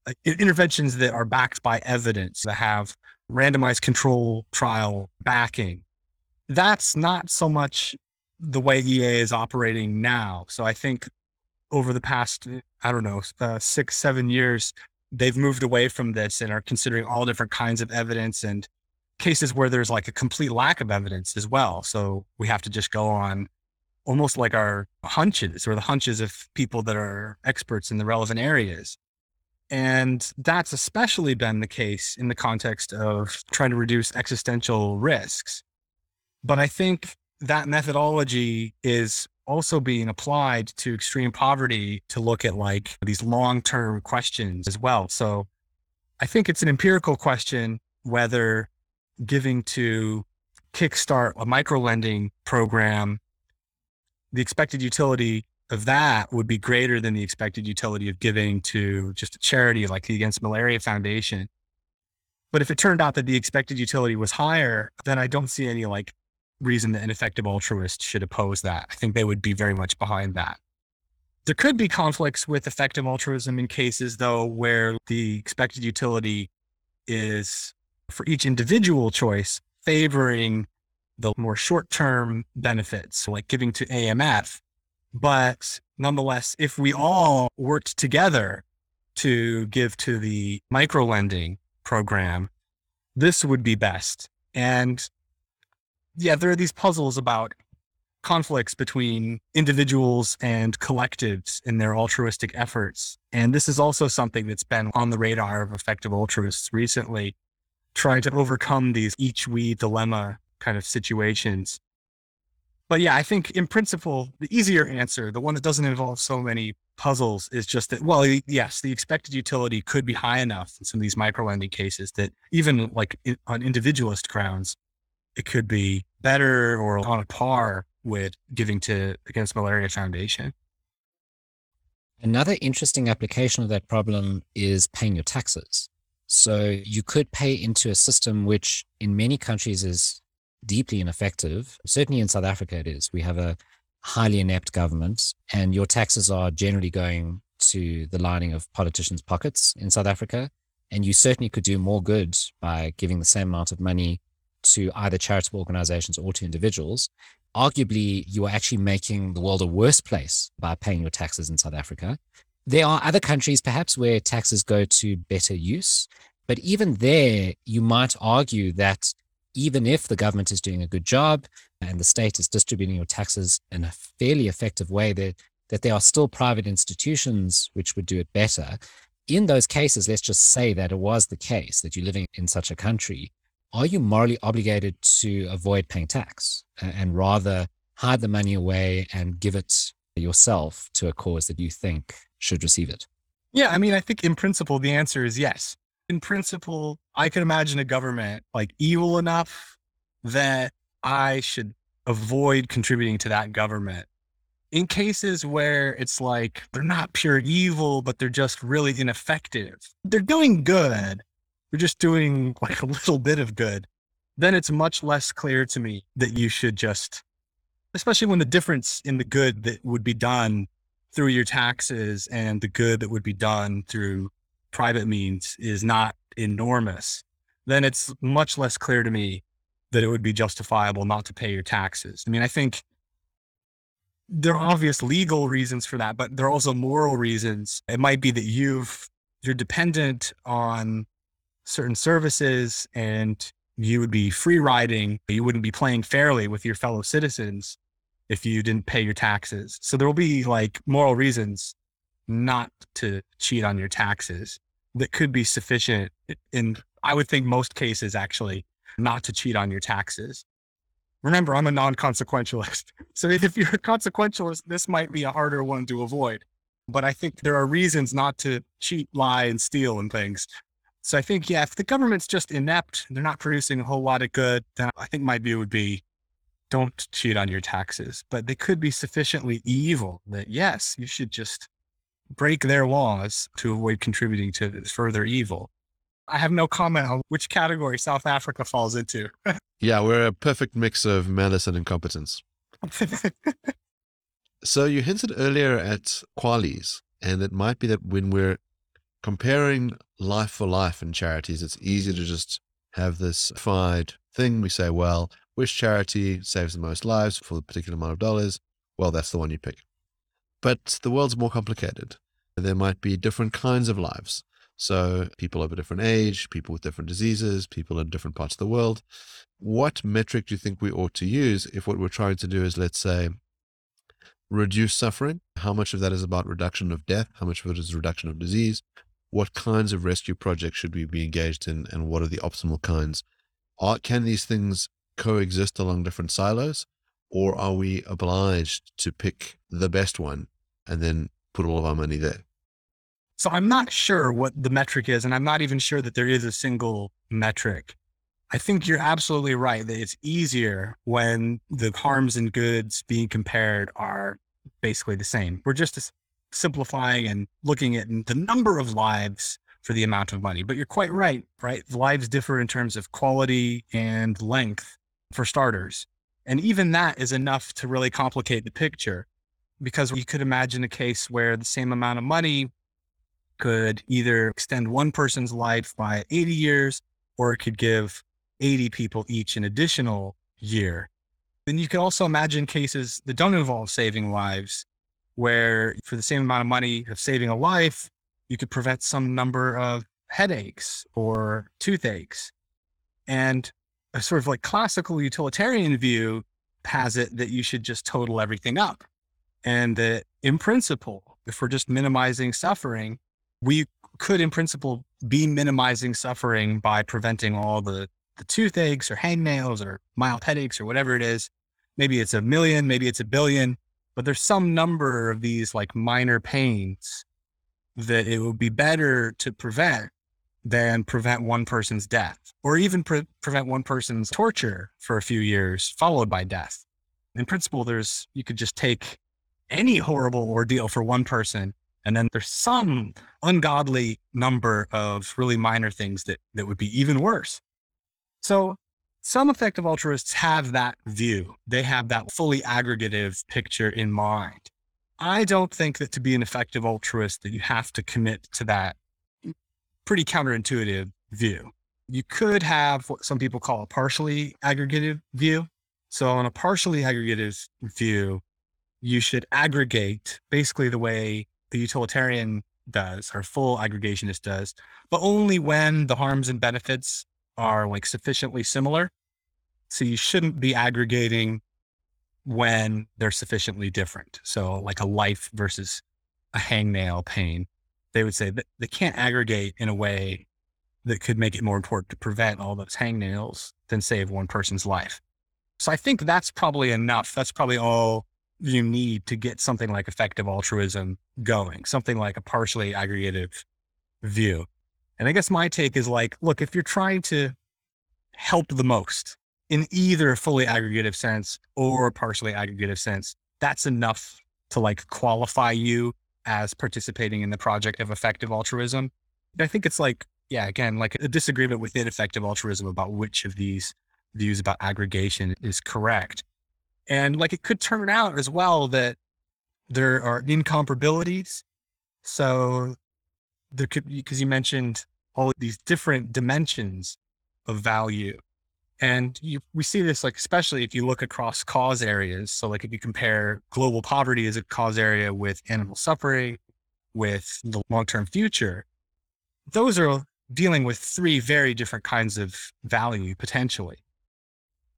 uh, interventions that are backed by evidence, that have randomized control trial backing, that's not so much the way EA is operating now. So I think over the past, I don't know, uh, six, seven years, they've moved away from this and are considering all different kinds of evidence and cases where there's like a complete lack of evidence as well. So we have to just go on almost like our hunches or the hunches of people that are experts in the relevant areas. And that's especially been the case in the context of trying to reduce existential risks. But I think that methodology is also being applied to extreme poverty to look at like these long term questions as well. So I think it's an empirical question whether giving to kickstart a micro lending program, the expected utility of that would be greater than the expected utility of giving to just a charity like the Against Malaria Foundation. But if it turned out that the expected utility was higher, then I don't see any like reason that an effective altruist should oppose that. I think they would be very much behind that. There could be conflicts with effective altruism in cases, though, where the expected utility is for each individual choice favoring the more short term benefits, like giving to AMF. But nonetheless, if we all worked together to give to the micro lending program, this would be best. And yeah, there are these puzzles about conflicts between individuals and collectives in their altruistic efforts. And this is also something that's been on the radar of effective altruists recently, trying to overcome these each we dilemma kind of situations. But yeah, I think in principle, the easier answer, the one that doesn't involve so many puzzles, is just that, well, yes, the expected utility could be high enough in some of these micro lending cases that even like on individualist grounds, it could be better or on a par with giving to Against Malaria Foundation. Another interesting application of that problem is paying your taxes. So you could pay into a system which in many countries is deeply ineffective. Certainly in South Africa, it is. We have a highly inept government, and your taxes are generally going to the lining of politicians' pockets in South Africa. And you certainly could do more good by giving the same amount of money to either charitable organizations or to individuals, arguably you are actually making the world a worse place by paying your taxes in South Africa. There are other countries perhaps where taxes go to better use, but even there, you might argue that even if the government is doing a good job and the state is distributing your taxes in a fairly effective way, that, that there are still private institutions which would do it better. In those cases, let's just say that it was the case that you're living in such a country are you morally obligated to avoid paying tax and rather hide the money away and give it yourself to a cause that you think should receive it? Yeah, I mean, I think in principle, the answer is yes. In principle, I can imagine a government like evil enough that I should avoid contributing to that government. In cases where it's like they're not pure evil, but they're just really ineffective, they're doing good, They're just doing like a little bit of good, then it's much less clear to me that you should just, especially when the difference in the good that would be done through your taxes and the good that would be done through private means is not enormous, then it's much less clear to me that it would be justifiable not to pay your taxes. I mean, I think there are obvious legal reasons for that, but there are also moral reasons. It might be that you've you're dependent on certain services and you would be free riding, you wouldn't be playing fairly with your fellow citizens if you didn't pay your taxes. So there will be like moral reasons not to cheat on your taxes that could be sufficient in, I would think, most cases actually, not to cheat on your taxes. Remember, I'm a non consequentialist. So if you're a consequentialist, this might be a harder one to avoid. But I think there are reasons not to cheat, lie, and steal and things. So I think, yeah, if the government's just inept, they're not producing a whole lot of good, then I think my view would be don't cheat on your taxes. But they could be sufficiently evil that, yes, you should just break their laws to avoid contributing to further evil. I have no comment on which category South Africa falls into. yeah, we're a perfect mix of malice and incompetence. so you hinted earlier at QALYs, and it might be that when we're comparing life for life in charities, it's easy to just have this fied thing. We say, well, which charity saves the most lives for the particular amount of dollars? Well, that's the one you pick. But the world's more complicated. There might be different kinds of lives. So people of a different age, people with different diseases, people in different parts of the world. What metric do you think we ought to use if what we're trying to do is, let's say, reduce suffering? How much of that is about reduction of death? How much of it is reduction of disease? what kinds of rescue projects should we be engaged in and what are the optimal kinds? Are, can these things coexist along different silos or are we obliged to pick the best one and then put all of our money there? So I'm not sure what the metric is, and I'm not even sure that there is a single metric. I think you're absolutely right that it's easier when the harms and goods being compared are basically the same. We're just simplifying and looking at the number of lives for the amount of money. But you're quite right, right? Lives differ in terms of quality and length for starters. And even that is enough to really complicate the picture because you could imagine a case where the same amount of money could either extend one person's life by 80 years or it could give 80 people each an additional year. Then you could also imagine cases that don't involve saving lives where for the same amount of money of saving a life, you could prevent some number of headaches or toothaches. And a sort of like classical utilitarian view has it that you should just total everything up. And that in principle, if we're just minimizing suffering, we could in principle be minimizing suffering by preventing all the, the toothaches or hangnails or mild headaches or whatever it is. Maybe it's a million, maybe it's a billion but there's some number of these like minor pains that it would be better to prevent than prevent one person's death or even pre- prevent one person's torture for a few years followed by death. In principle, there's, you could just take any horrible ordeal for one person and then there's some ungodly number of really minor things that, that would be even worse. So some effective altruists have that view. They have that fully aggregative picture in mind. I don't think that to be an effective altruist that you have to commit to that pretty counterintuitive view. You could have what some people call a partially aggregative view. So on a partially aggregative view, you should aggregate basically the way the utilitarian does or full aggregationist does, but only when the harms and benefits are like sufficiently similar. So you shouldn't be aggregating when they're sufficiently different. So like a life versus a hangnail pain, they would say that they can't aggregate in a way that could make it more important to prevent all those hangnails than save one person's life. So I think that's probably enough. That's probably all you need to get something like effective altruism going, something like a partially aggregative view. And I guess my take is like, look, if you're trying to help the most in either a fully aggregative sense or a partially aggregative sense, that's enough to like qualify you as participating in the project of effective altruism. I think it's like, yeah, again, like a disagreement within effective altruism about which of these views about aggregation is correct. And like it could turn out as well that there are incomparabilities. So there could because you mentioned all these different dimensions of value. And you, we see this like, especially if you look across cause areas. So like if you compare global poverty as a cause area with animal suffering, with the long-term future, those are dealing with three very different kinds of value potentially.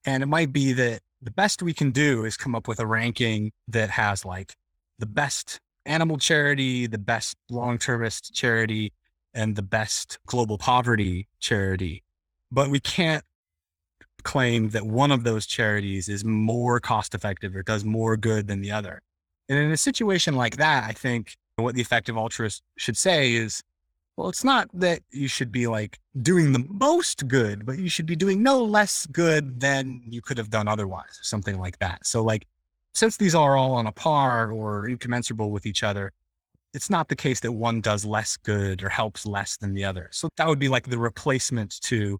And it might be that the best we can do is come up with a ranking that has like the best animal charity, the best long termist charity, and the best global poverty charity. But we can't claim that one of those charities is more cost effective or does more good than the other. And in a situation like that, I think what the effective altruist should say is well, it's not that you should be like doing the most good, but you should be doing no less good than you could have done otherwise, or something like that. So, like, since these are all on a par or incommensurable with each other, it's not the case that one does less good or helps less than the other. So, that would be like the replacement to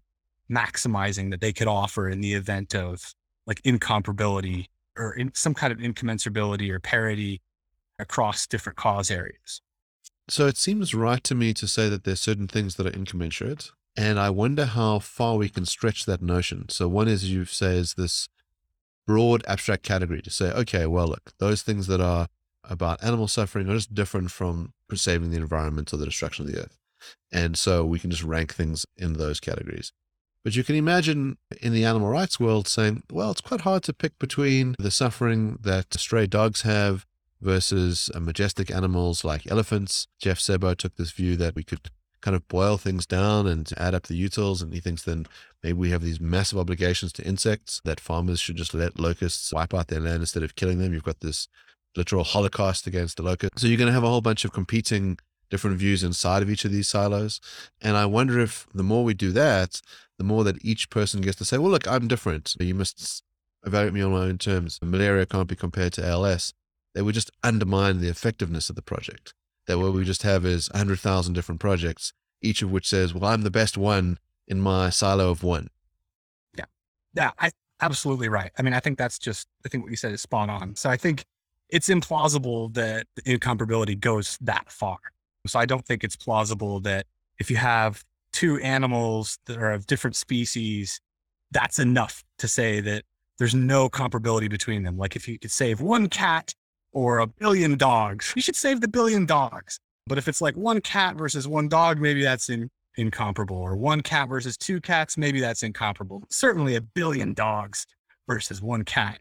maximizing that they could offer in the event of like incomparability or in some kind of incommensurability or parity across different cause areas. So it seems right to me to say that there's certain things that are incommensurate. And I wonder how far we can stretch that notion. So one is you say is this broad abstract category to say, okay, well, look, those things that are about animal suffering are just different from saving the environment or the destruction of the earth. And so we can just rank things in those categories. But you can imagine in the animal rights world saying, well, it's quite hard to pick between the suffering that stray dogs have versus uh, majestic animals like elephants. Jeff Sebo took this view that we could kind of boil things down and add up the utils. And he thinks then maybe we have these massive obligations to insects that farmers should just let locusts wipe out their land instead of killing them. You've got this literal holocaust against the locust. So you're going to have a whole bunch of competing different views inside of each of these silos. And I wonder if the more we do that, the more that each person gets to say, well, look, I'm different. You must evaluate me on my own terms. Malaria can't be compared to ALS they would just undermine the effectiveness of the project. That what we just have is 100,000 different projects, each of which says, well, I'm the best one in my silo of one. Yeah. Yeah. I, absolutely right. I mean, I think that's just, I think what you said is spot on. So I think it's implausible that incomparability goes that far. So I don't think it's plausible that if you have two animals that are of different species, that's enough to say that there's no comparability between them. Like if you could save one cat or a billion dogs. You should save the billion dogs. But if it's like one cat versus one dog, maybe that's in, incomparable. Or one cat versus two cats, maybe that's incomparable. Certainly a billion dogs versus one cat.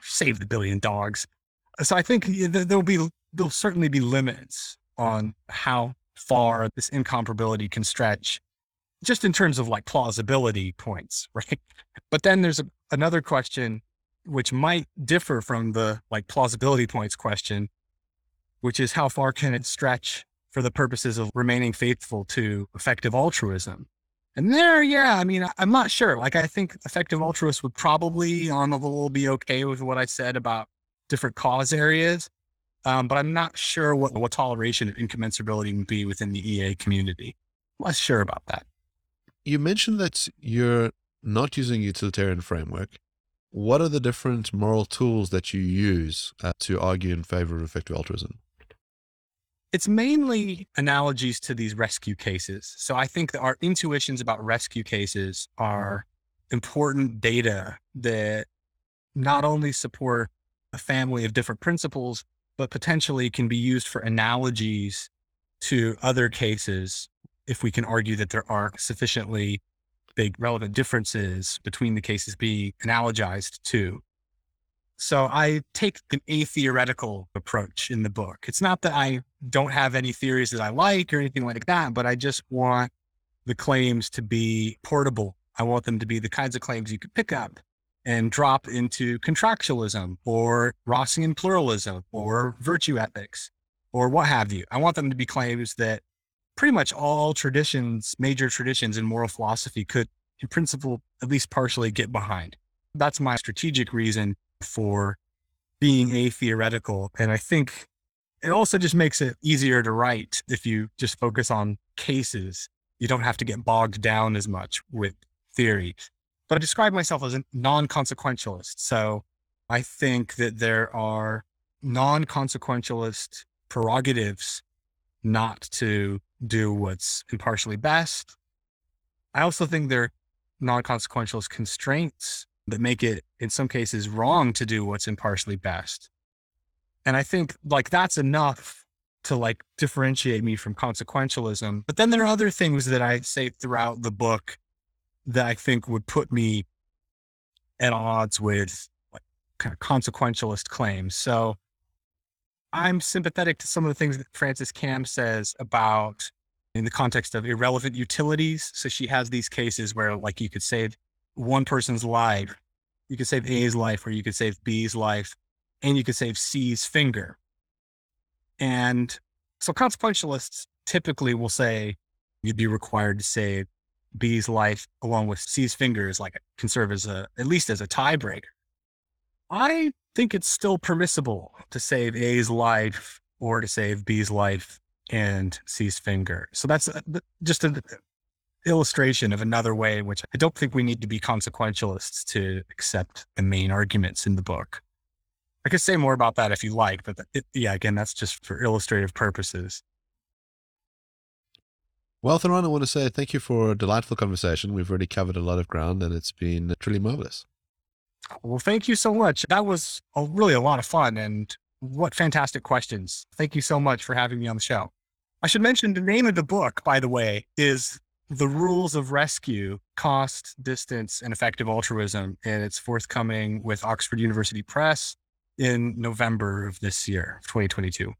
Save the billion dogs. So I think there'll be there'll certainly be limits on how far this incomparability can stretch just in terms of like plausibility points, right? But then there's a, another question which might differ from the like plausibility points question, which is how far can it stretch for the purposes of remaining faithful to effective altruism? And there, yeah, I mean, I'm not sure. Like, I think effective altruists would probably, on the whole, be okay with what I said about different cause areas. Um, but I'm not sure what, what toleration of incommensurability would be within the EA community. I'm less sure about that. You mentioned that you're not using utilitarian framework what are the different moral tools that you use uh, to argue in favor of effective altruism? It's mainly analogies to these rescue cases. So I think that our intuitions about rescue cases are important data that not only support a family of different principles, but potentially can be used for analogies to other cases if we can argue that there are sufficiently big relevant differences between the cases being analogized to. So I take an atheoretical approach in the book. It's not that I don't have any theories that I like or anything like that, but I just want the claims to be portable. I want them to be the kinds of claims you could pick up and drop into contractualism or Rossian pluralism or virtue ethics or what have you. I want them to be claims that pretty much all traditions, major traditions in moral philosophy could, in principle, at least partially get behind. That's my strategic reason for being a theoretical. And I think it also just makes it easier to write if you just focus on cases. You don't have to get bogged down as much with theory. But I describe myself as a non consequentialist. So I think that there are non consequentialist prerogatives not to do what's impartially best. I also think there are non consequentialist constraints that make it, in some cases, wrong to do what's impartially best. And I think like that's enough to like differentiate me from consequentialism. But then there are other things that I say throughout the book that I think would put me at odds with like kind of consequentialist claims. So I'm sympathetic to some of the things that Frances Kamm says about in the context of irrelevant utilities. So she has these cases where like you could save one person's life, you could save A's life, or you could save B's life, and you could save C's finger. And so consequentialists typically will say you'd be required to save B's life along with C's fingers, like can serve as a at least as a tiebreaker. I think it's still permissible to save A's life or to save B's life and C's finger. So that's uh, just an illustration of another way in which I don't think we need to be consequentialists to accept the main arguments in the book. I could say more about that if you like, but uh, it, yeah, again, that's just for illustrative purposes. Well, Theron, I want to say thank you for a delightful conversation. We've already covered a lot of ground and it's been truly marvelous. Well, thank you so much. That was a, really a lot of fun and what fantastic questions. Thank you so much for having me on the show. I should mention the name of the book, by the way, is The Rules of Rescue Cost, Distance, and Effective Altruism. And it's forthcoming with Oxford University Press in November of this year, 2022.